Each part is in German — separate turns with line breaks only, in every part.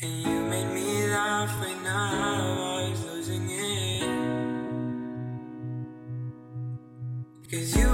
And you made me laugh when I was losing it. Cause you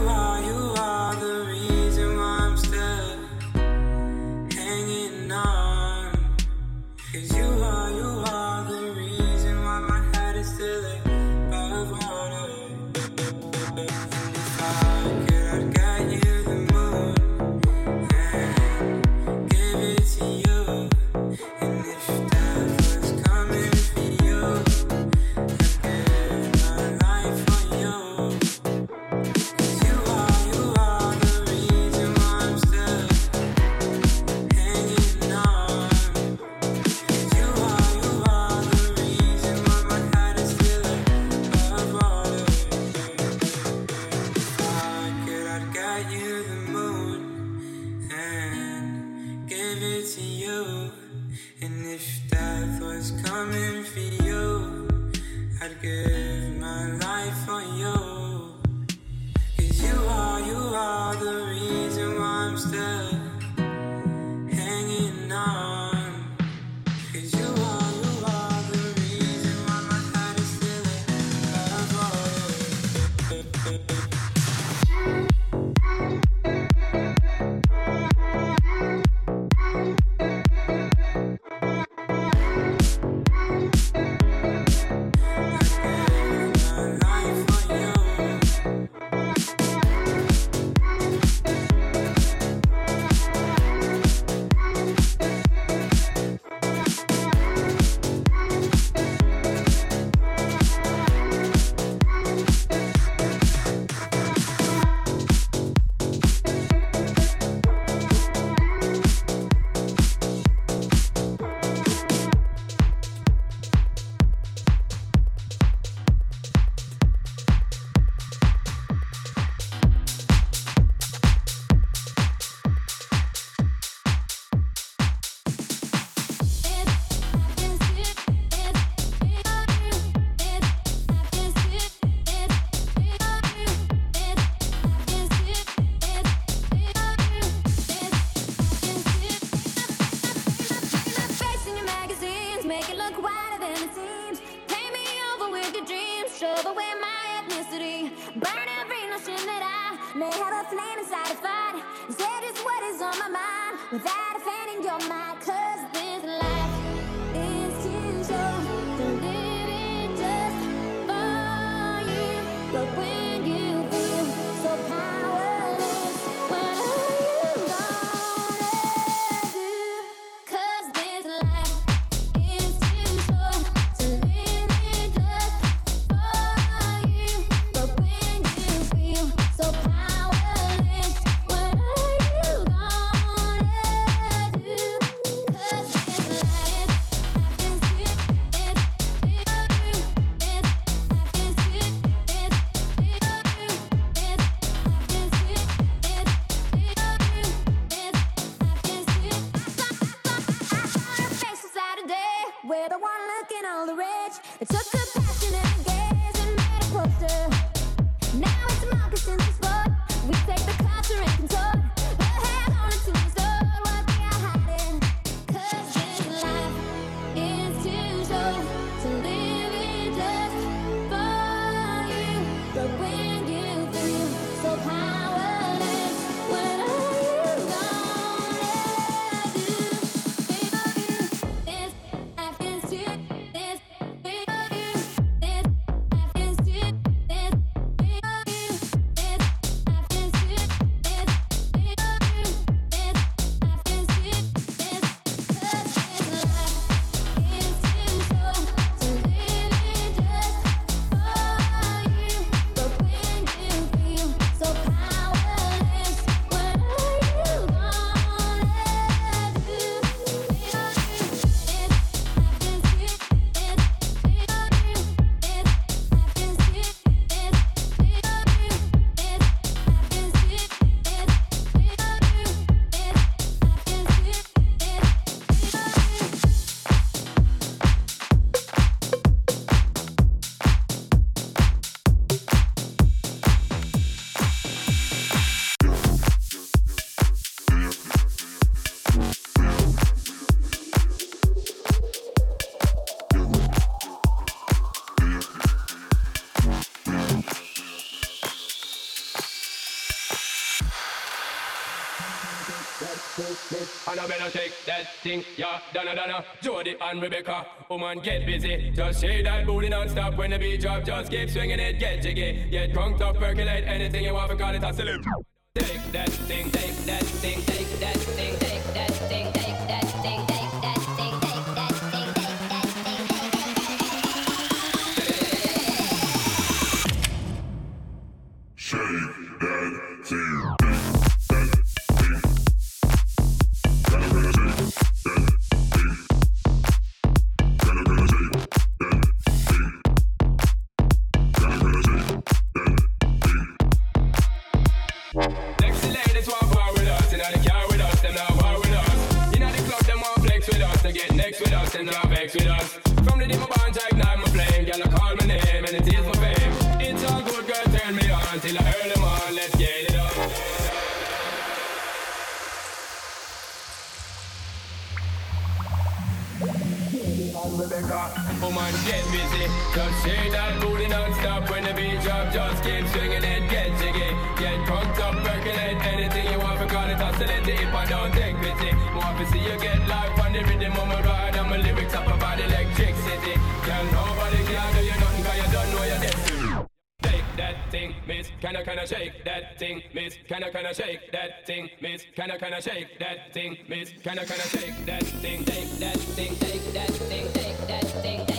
Donna Donna, Jody and Rebecca. Woman, get busy, just shake that booty non-stop when the beat drop. Just keep swinging it, get jiggy, get drunk up, percolate anything you want, for call it a salute. Take that thing, take that thing, take that thing, call it if I don't take pity. Want to see you get life on the rhythm of my ride. And my lyrics up about electricity. Girl, nobody can do you nothing cause you don't know your destiny. Take that thing, miss, kinda kinda shake that thing, miss, kinda kinda shake that thing, miss, kinda kinda shake that thing, miss, kinda kinda shake that thing, take that thing, take that thing, take that thing, take that thing,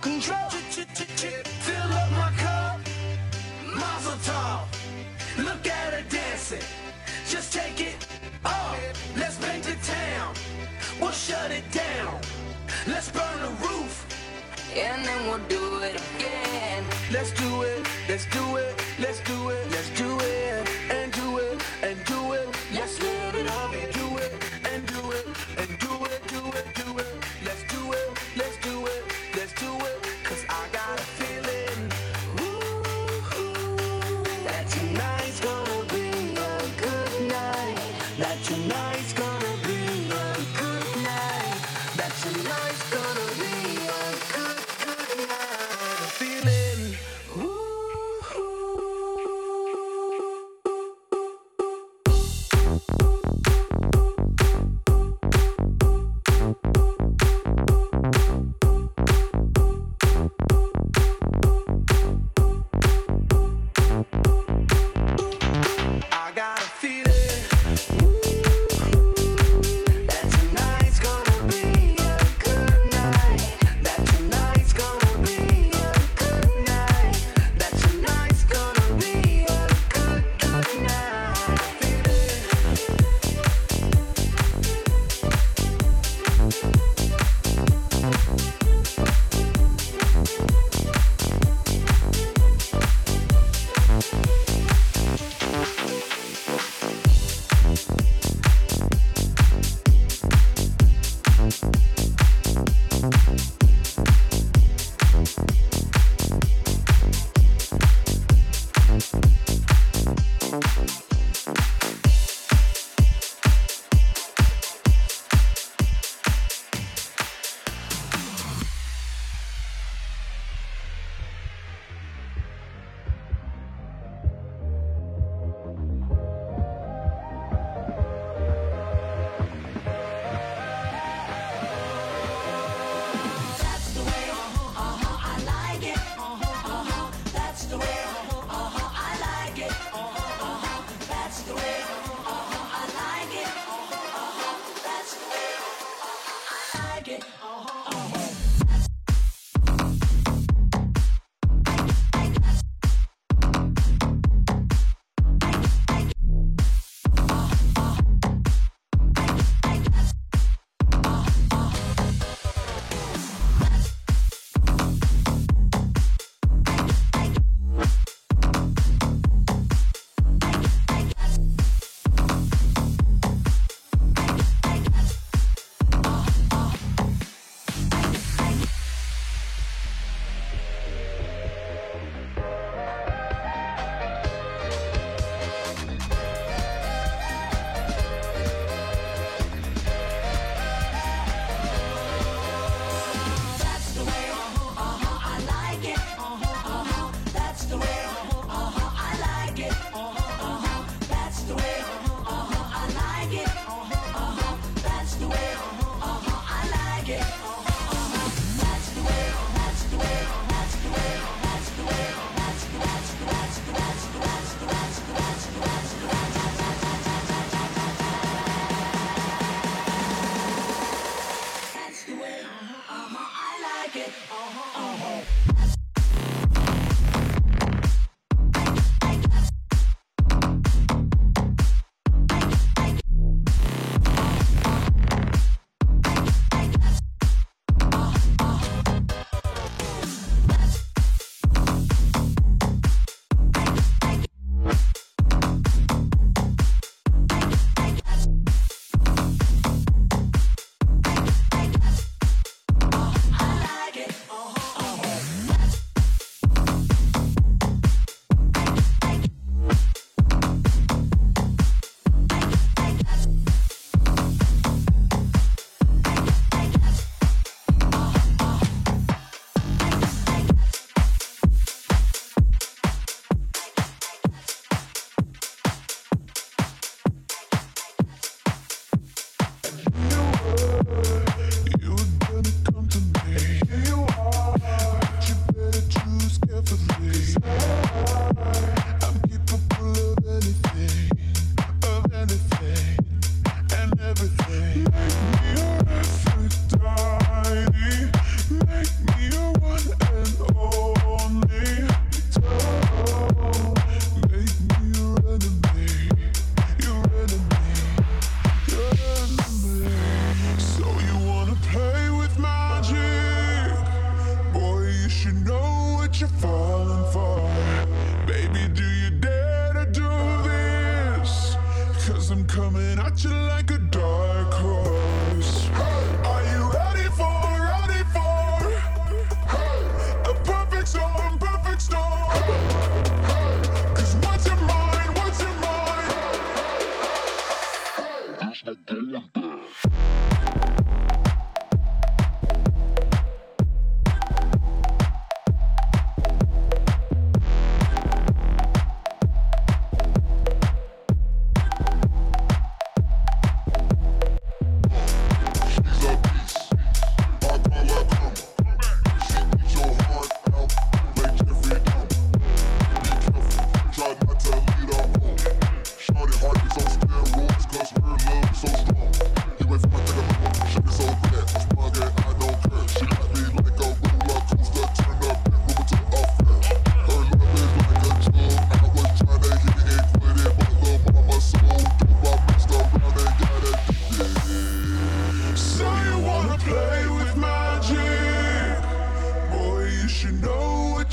control. Fill up my cup, Mazel Tov. Look at her dancing. Just take it off. Let's paint the town.
We'll
shut it down. Let's burn the roof. And then we'll do it again. Let's do it. Let's do it. Let's do it. Let's do it.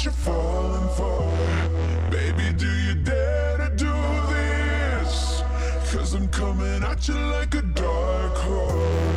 you're falling
for. Baby, do you dare to do
this? Cause I'm coming at you like a dark horse.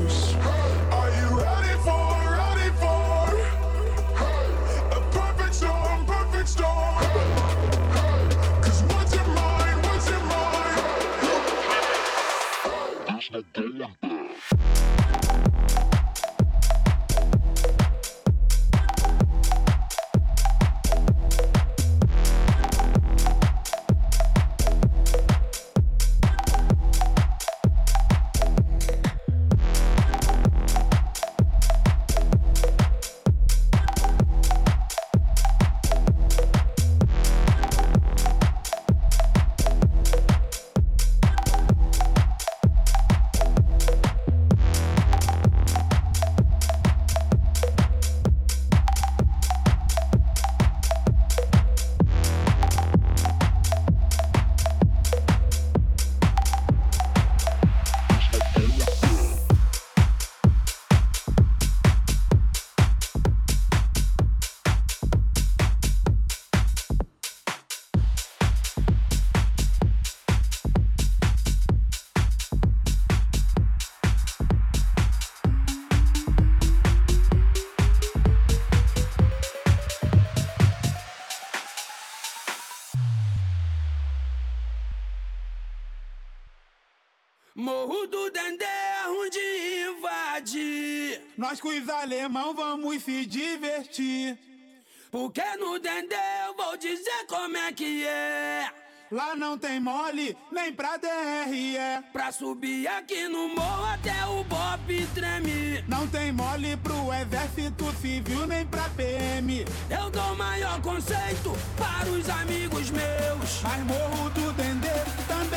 Porque no dendê, eu vou dizer como é que é.
Lá não tem mole, nem pra DRE.
Pra subir aqui no morro até o Bop treme.
Não tem mole pro exército civil, nem pra PM.
Eu dou maior conceito para os amigos meus.
Mas morro do Dendê também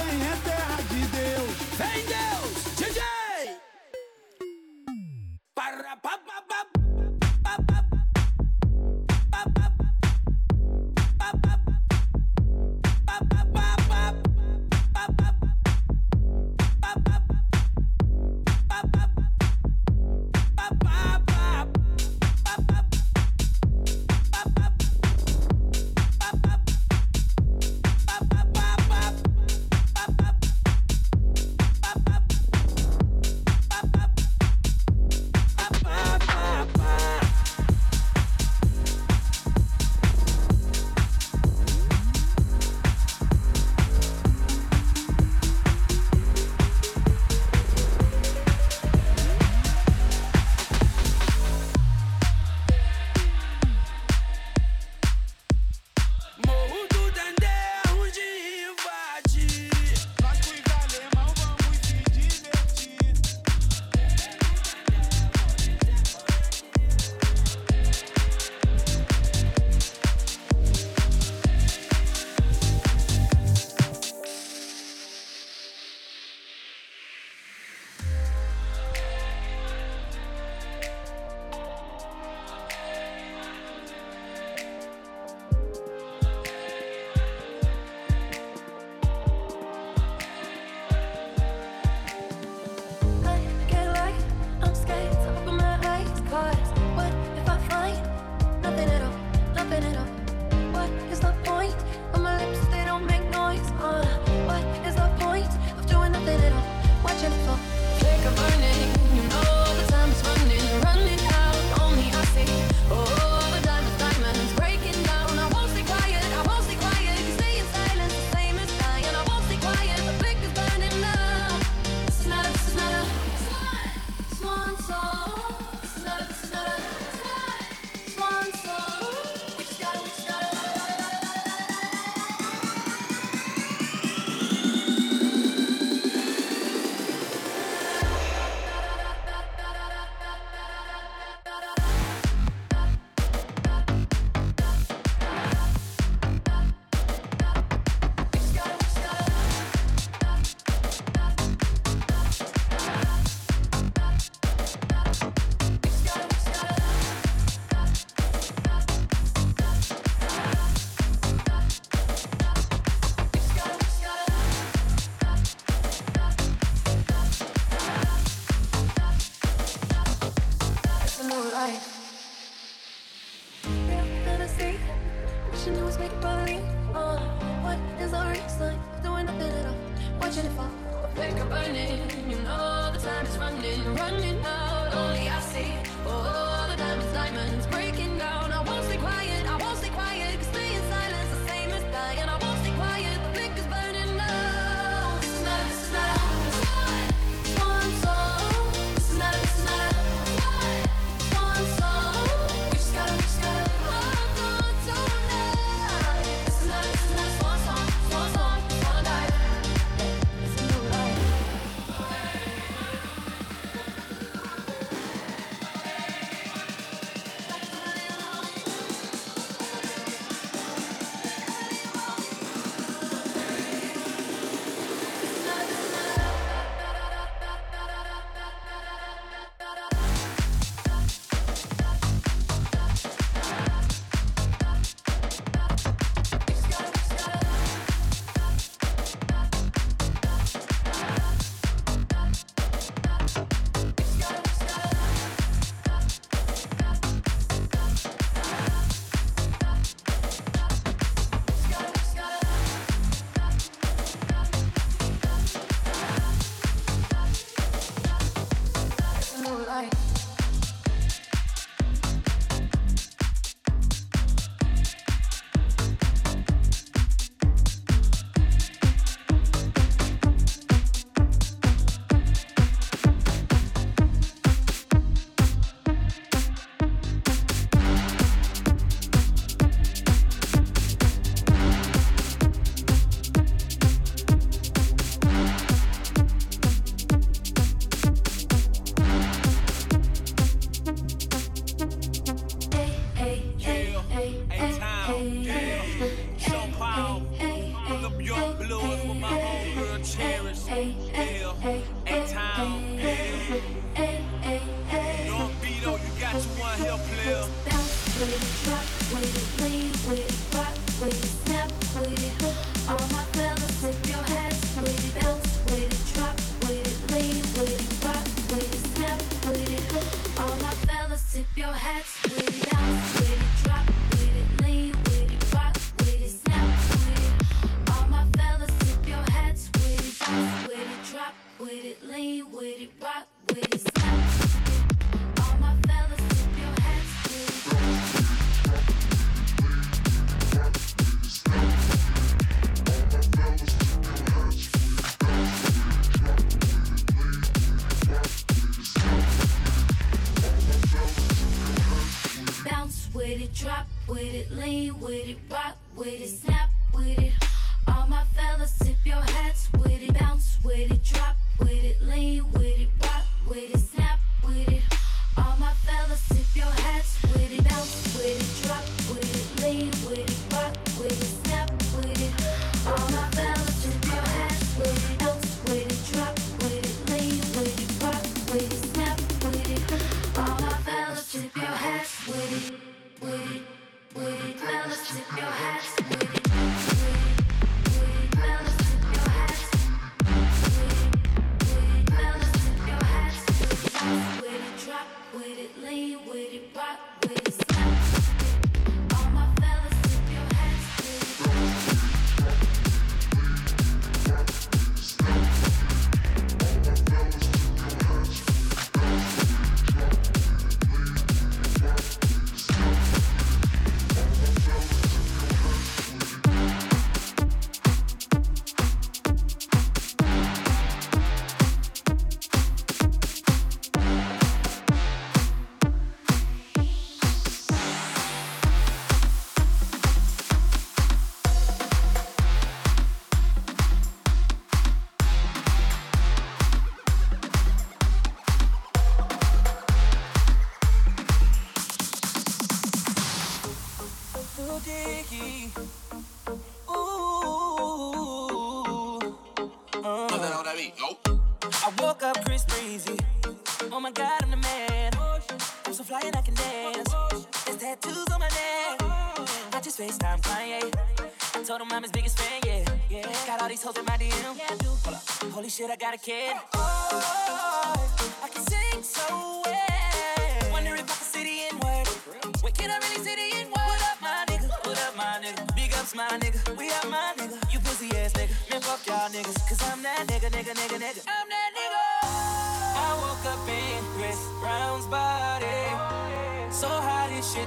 shit, I got a kid. Oh,
oh, oh.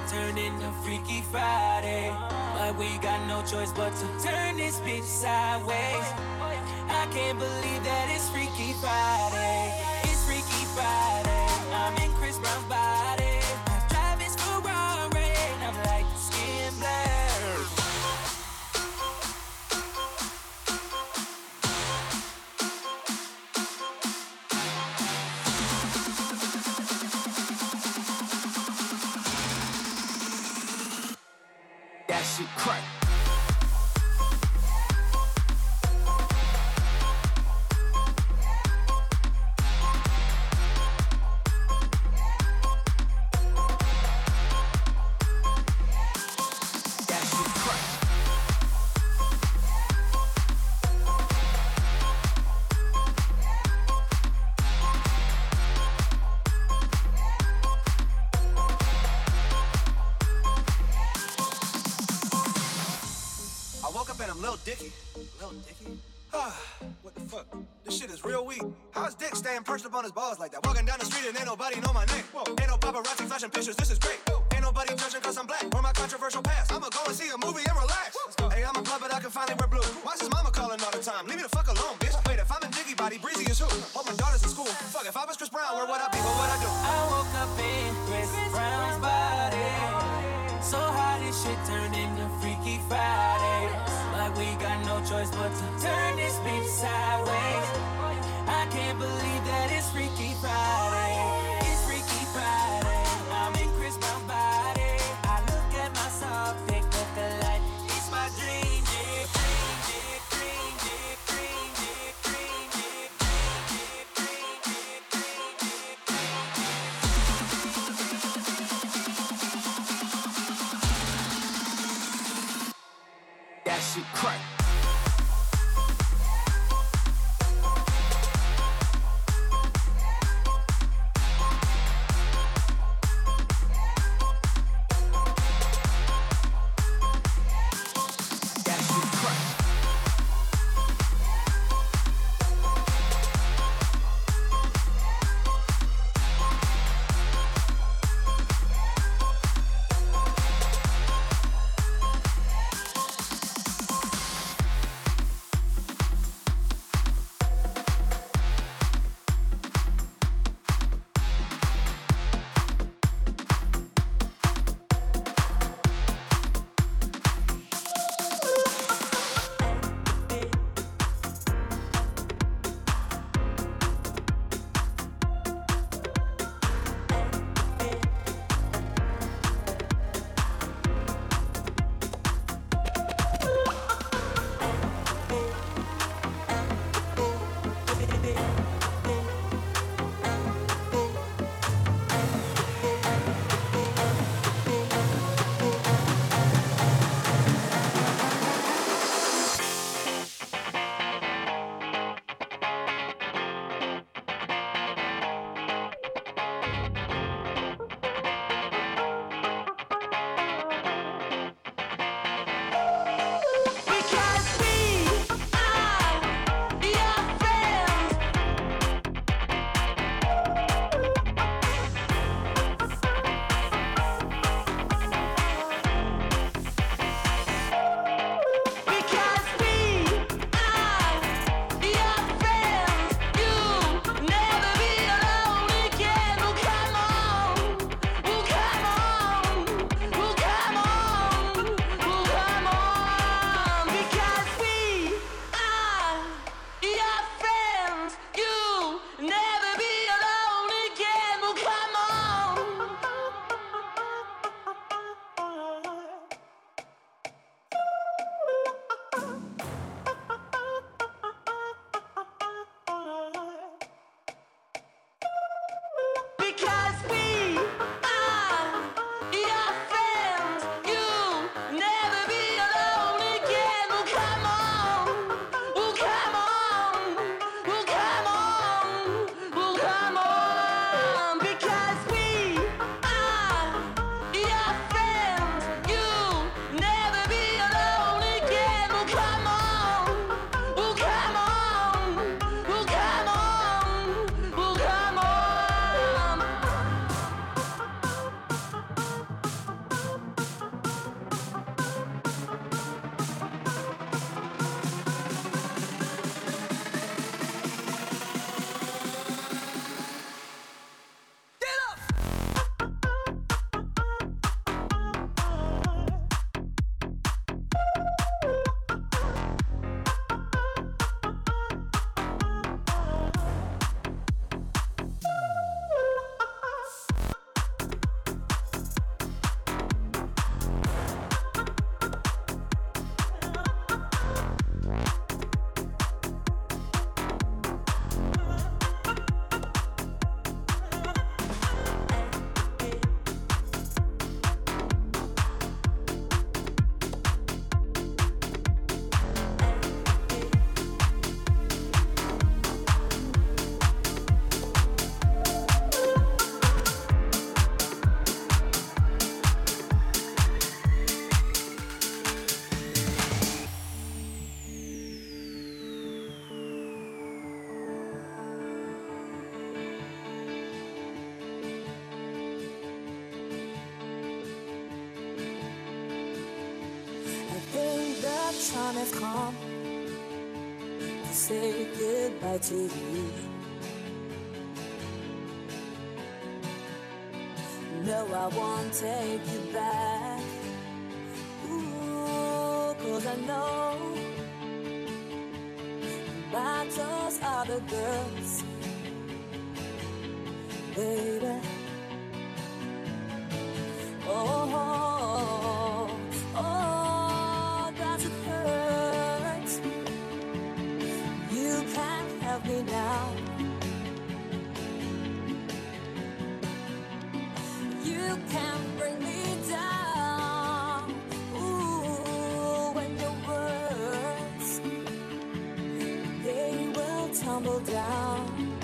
turn into Freaky Friday. But we got no choice but to turn this bitch sideways. I can't believe that it's Freaky Friday. It's Freaky Friday.
that shit crack.
time
has come to say goodbye to you. No, I won't take you. down.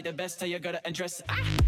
the
best, how you gotta address. Ah!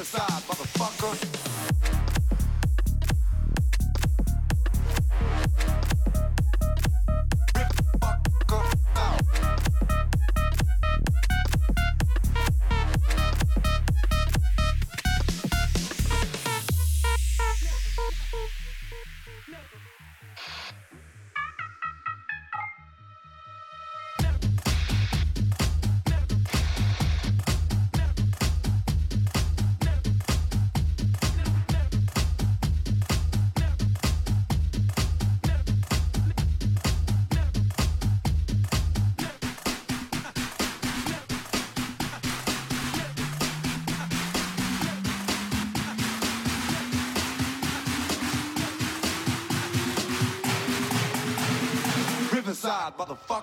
Inside, motherfucker.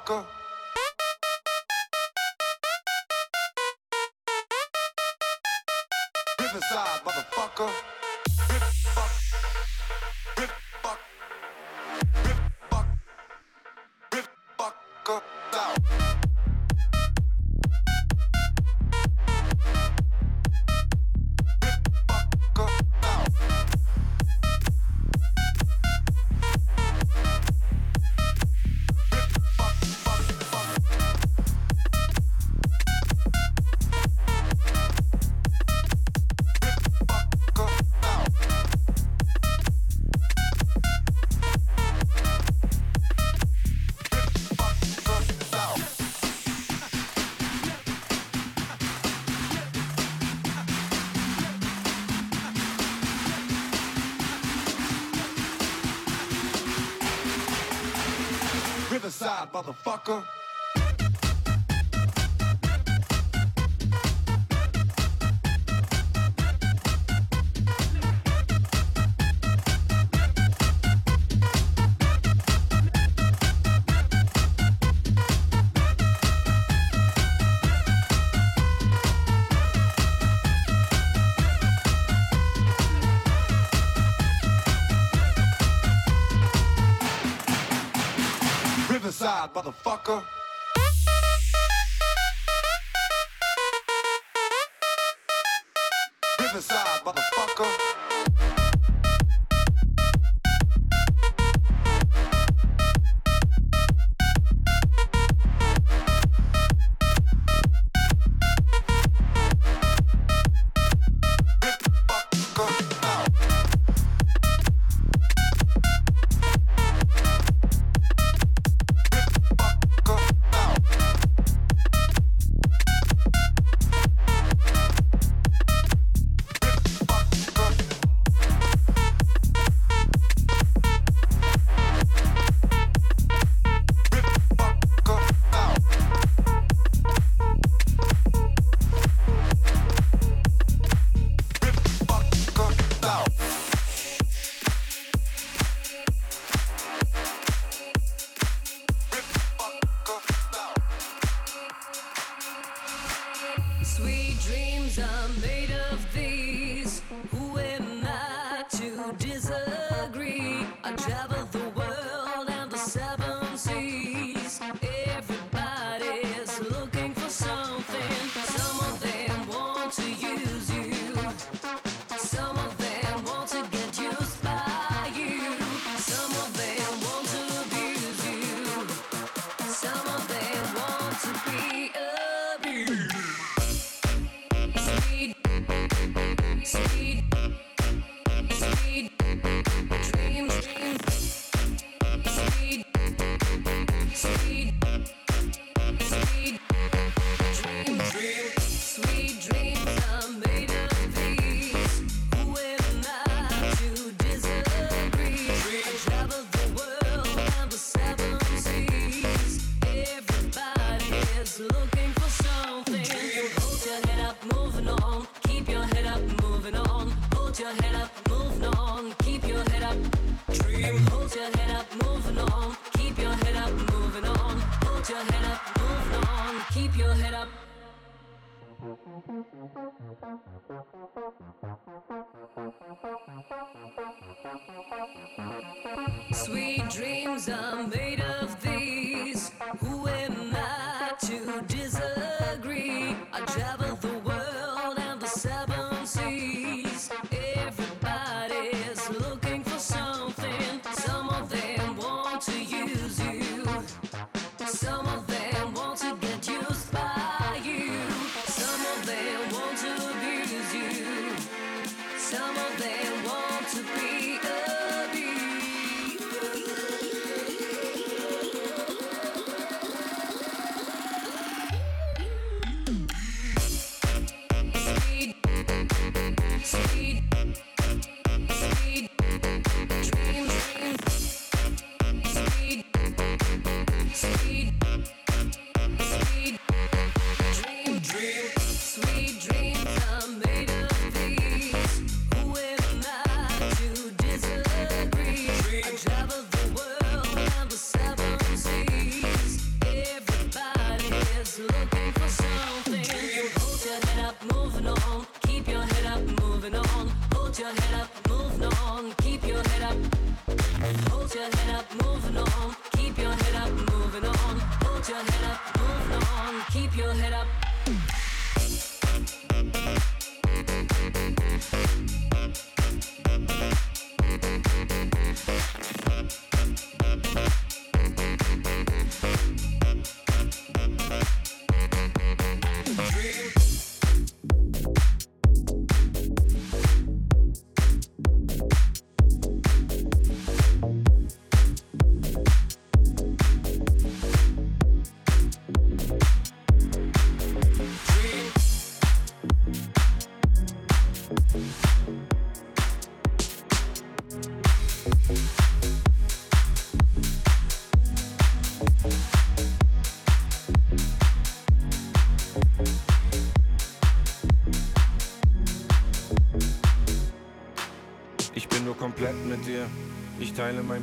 motherfucker. Riverside, motherfucker.
side, motherfucker. side, motherfucker.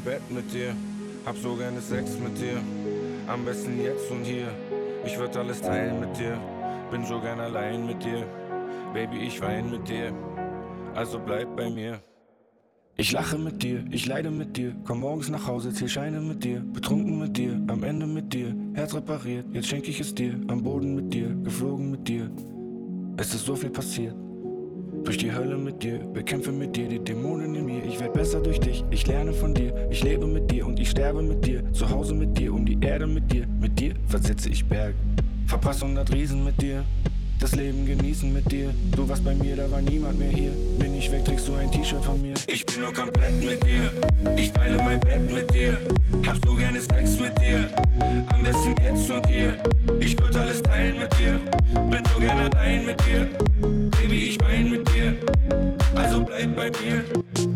Bett mit dir. Hab so gerne Sex mit dir. Am besten jetzt und hier. Ich würd alles teilen mit dir. Bin so gern allein mit dir. Baby, ich wein mit dir. Also bleib bei mir. Ich lache mit dir, ich leide mit dir, komm morgens nach Hause, zähl Scheine mit dir, betrunken mit dir, am Ende mit dir, Herz repariert, jetzt schenk ich es dir, am Boden mit dir, geflogen mit dir. Es ist so viel passiert. Durch die Hölle mit dir, bekämpfe mit dir die Dämonen in mir. Ich werd besser durch dich, ich lerne von dir, ich lebe mit dir und ich sterbe mit dir. Zu Hause mit dir, um die Erde mit dir, mit dir versetze ich Berg. Verpass 100 Riesen mit dir, das Leben genießen mit dir. Du warst bei mir, da war niemand mehr hier. Bin ich weg, trägst du ein T-Shirt von mir. Ich bin nur komplett mit dir. Ich teile mein Bett mit dir. Hab so gerne Sex mit dir. Am besten jetzt und hier. Ich würde alles teilen mit dir. Bin so gerne allein mit dir. Baby, ich wein mit dir. Also bleib bei mir.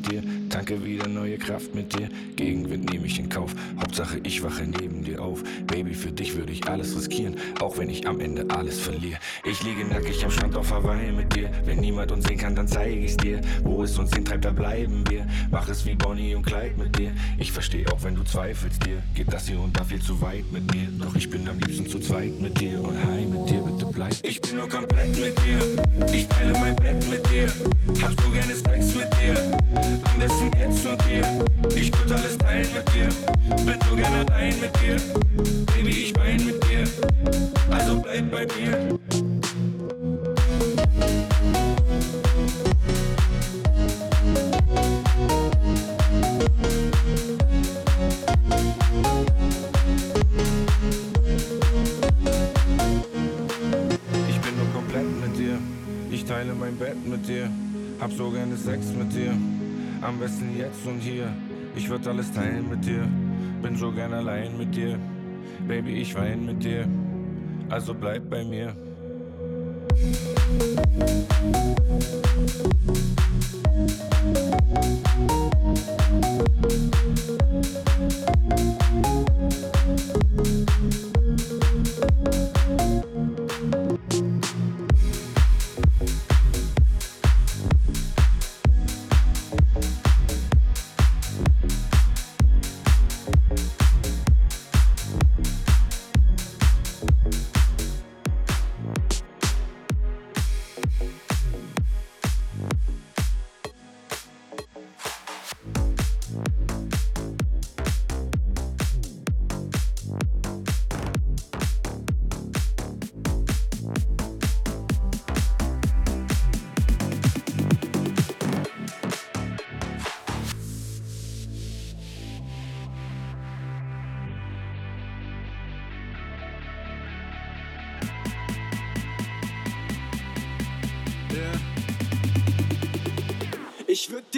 Mit dir. Tanke wieder neue Kraft mit dir. Gegenwind nehme ich in Kauf. Hauptsache, ich wache neben dir auf. Baby, für dich würde ich alles riskieren. Auch wenn ich am Ende alles verliere. Ich liege nackig am Strand auf Hawaii mit dir. Wenn niemand uns sehen kann, dann zeige ich's dir. Wo es uns hintreibt, da bleiben wir. Mach es wie Bonnie und Clyde mit dir. Ich versteh auch, wenn du zweifelst dir. Geht das hier und da viel zu weit mit mir. Doch ich bin am liebsten zu zweit mit dir. Und hi mit dir, bitte bleib. Ich bin nur komplett mit dir. Ich teile mein Bett mit dir. Hab so gerne Sex mit dir. Am jetzt und hier. Ich würd alles teilen mit dir. Bin so gerne allein mit dir. Baby, ich wein mit dir. Also bleib bei mir. Ich bin nur komplett mit dir. Ich teile mein Bett mit dir. Hab so gerne Sex mit dir. Am besten jetzt und hier. Ich würd alles teilen mit dir. Bin so gern allein mit dir. Baby, ich wein mit dir. Also bleib bei mir.
Ich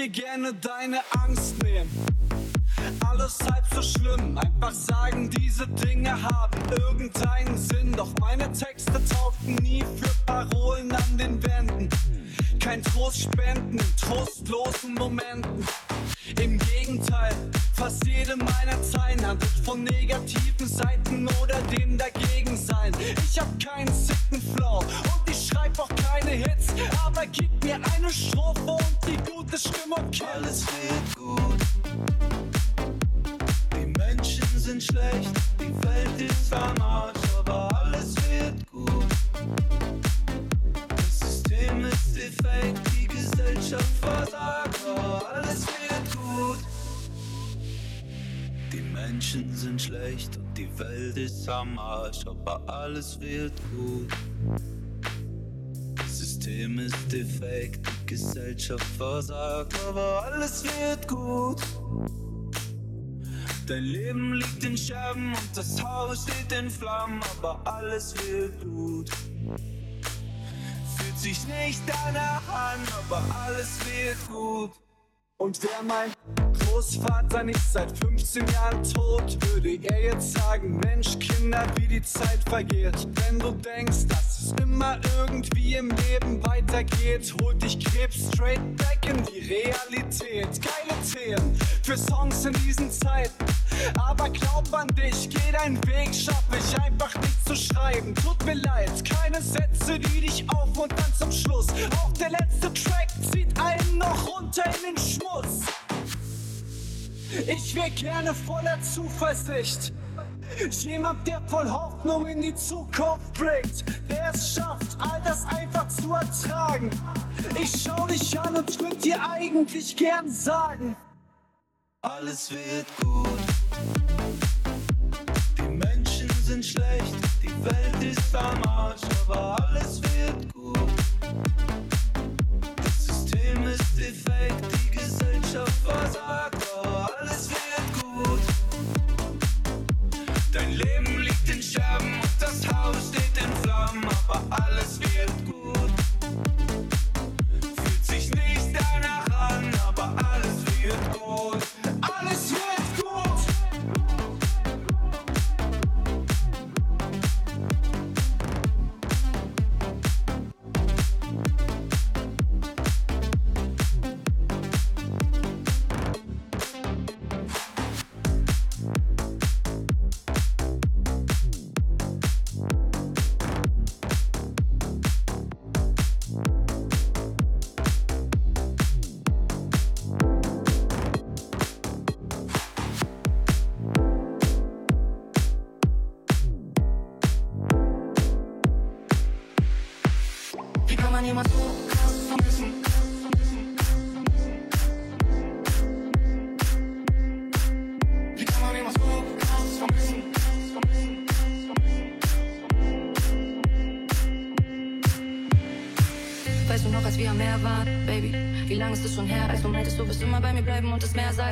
dir gerne deine Angst nehmen. Alles halb so schlimm, einfach sagen, diese Dinge haben irgendeinen Sinn. Doch meine Texte taugten nie für Parolen an den Wänden. Kein Trost spenden in trostlosen Momenten. Im Gegenteil, fast jede meiner Zeilen handelt von negativen Seiten oder dem Dagegensein. Ich hab keinen sicken Alles wird gut. Die Menschen sind schlecht, die Welt ist am Arsch, aber alles wird gut. Das System ist defekt, die Gesellschaft versagt, aber alles wird gut. Die Menschen sind schlecht die Welt ist am Arsch, aber alles wird gut. Das System ist defekt, Gesellschaft versagt, aber alles wird gut. Dein Leben liegt in Scherben und das Haus steht in Flammen, aber alles wird gut. Fühlt sich nicht danach an, aber alles wird gut. Und wäre mein Großvater nicht seit 15 Jahren tot, würde er jetzt sagen, Mensch, Kinder, wie die Zeit vergeht. Wenn du denkst, dass immer irgendwie im Leben weitergeht, holt dich Krebs straight back in die Realität. Geile Themen für Songs in diesen Zeiten. Aber glaub an dich, geh deinen Weg, schaff ich einfach nicht zu schreiben. Tut mir leid, keine Sätze, die dich auf und dann zum Schluss. Auch der letzte Track zieht einen noch runter in den Schmutz. Ich wär gerne voller Zuversicht. Jemand, der voll Hoffnung in die Zukunft blickt, der es schafft, all das einfach zu ertragen. Ich schau dich an und würd dir eigentlich gern sagen:
Alles wird gut. Die Menschen sind schlecht, die Welt ist am Arsch, aber alles wird gut. Das System ist defekt, die Gesellschaft versagt,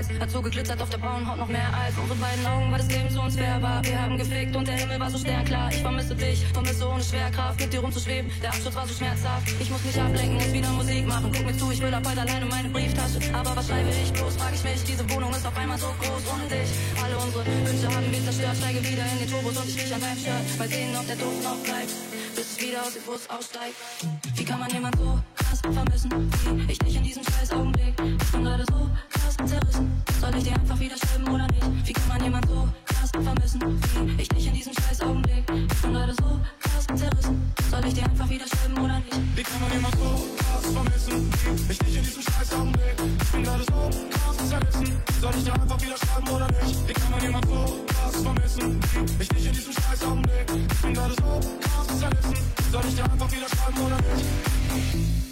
und
Meersalz hat so geglitzert auf der braunen Haut noch mehr als unsere beiden Augen, weil das Leben zu uns fair war. Wir haben gefickt und der Himmel war so sternklar. Ich vermisse dich, vermisse ohne Schwerkraft, mit dir rumzuschweben. Der Absturz war so schmerzhaft. Ich muss mich ablenken, muss wieder Musik machen. Guck mir zu, ich will ab heute alleine meine Brieftasche. Aber was schreibe ich bloß, frag ich mich. Diese Wohnung ist auf einmal so groß ohne dich. Alle unsere Wünsche haben wir zerstört. Steige wieder in den Turbos und ich riech an deinem Shirt. Mal sehen, ob der Duft noch bleibt. Bis ich wieder aus dem Bus aussteig. Wie kann man jemand so krass vermissen? Wie ich dich in diesem scheiß Augenblick.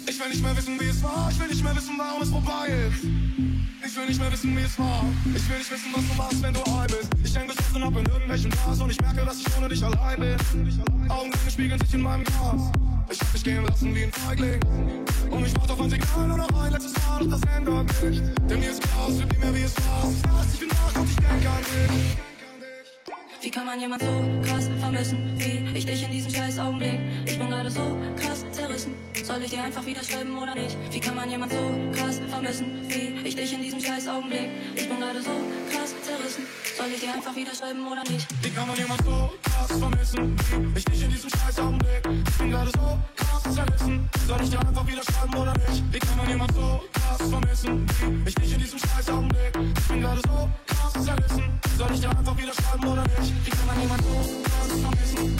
Ich
will nicht mehr wissen, wie es war. Ich will nicht mehr wissen, warum es vorbei ist. Ich will nicht mehr wissen, wie es war. Ich will nicht wissen, was du machst, wenn du high bist. Ich häng besoffen ab in irgendwelchen Bars und ich merke, dass ich ohne dich allein bin. Augenringe spiegeln sich in meinem Glas. Ich hab dich gehen lassen wie ein Feigling. Und ich warte auf ein Signal nur noch ein letztes Mal, doch das ändert nicht. Denn mir ist klar, es wird nie mehr wie es war. Ich weiß, ich bin wach und ich denk an dich.
Wie kann man jemand so krass vermissen? Wie ich dich in diesem scheiß Augenblick. Ich bin gerade so krass zerrissen. Soll ich dir einfach wieder schreiben oder nicht? Wie kann man jemand so krass vermissen? Wie ich dich in diesem scheiß Augenblick. Ich bin gerade so krass zerrissen. Soll ich dir einfach wieder schreiben oder nicht?
Wie kann man jemand so krass vermissen? Ich dich in diesem scheiß Augenblick. Ich bin gerade so krass zerrissen. Soll ich dir einfach wieder schreiben oder nicht? Wie kann man jemand so krass vermissen? Ich dich in diesem scheiß Augenblick. Ich bin gerade so krass zerrissen. Soll ich dir einfach wieder schreiben oder nicht? Wie kann man jemand so krass vermissen?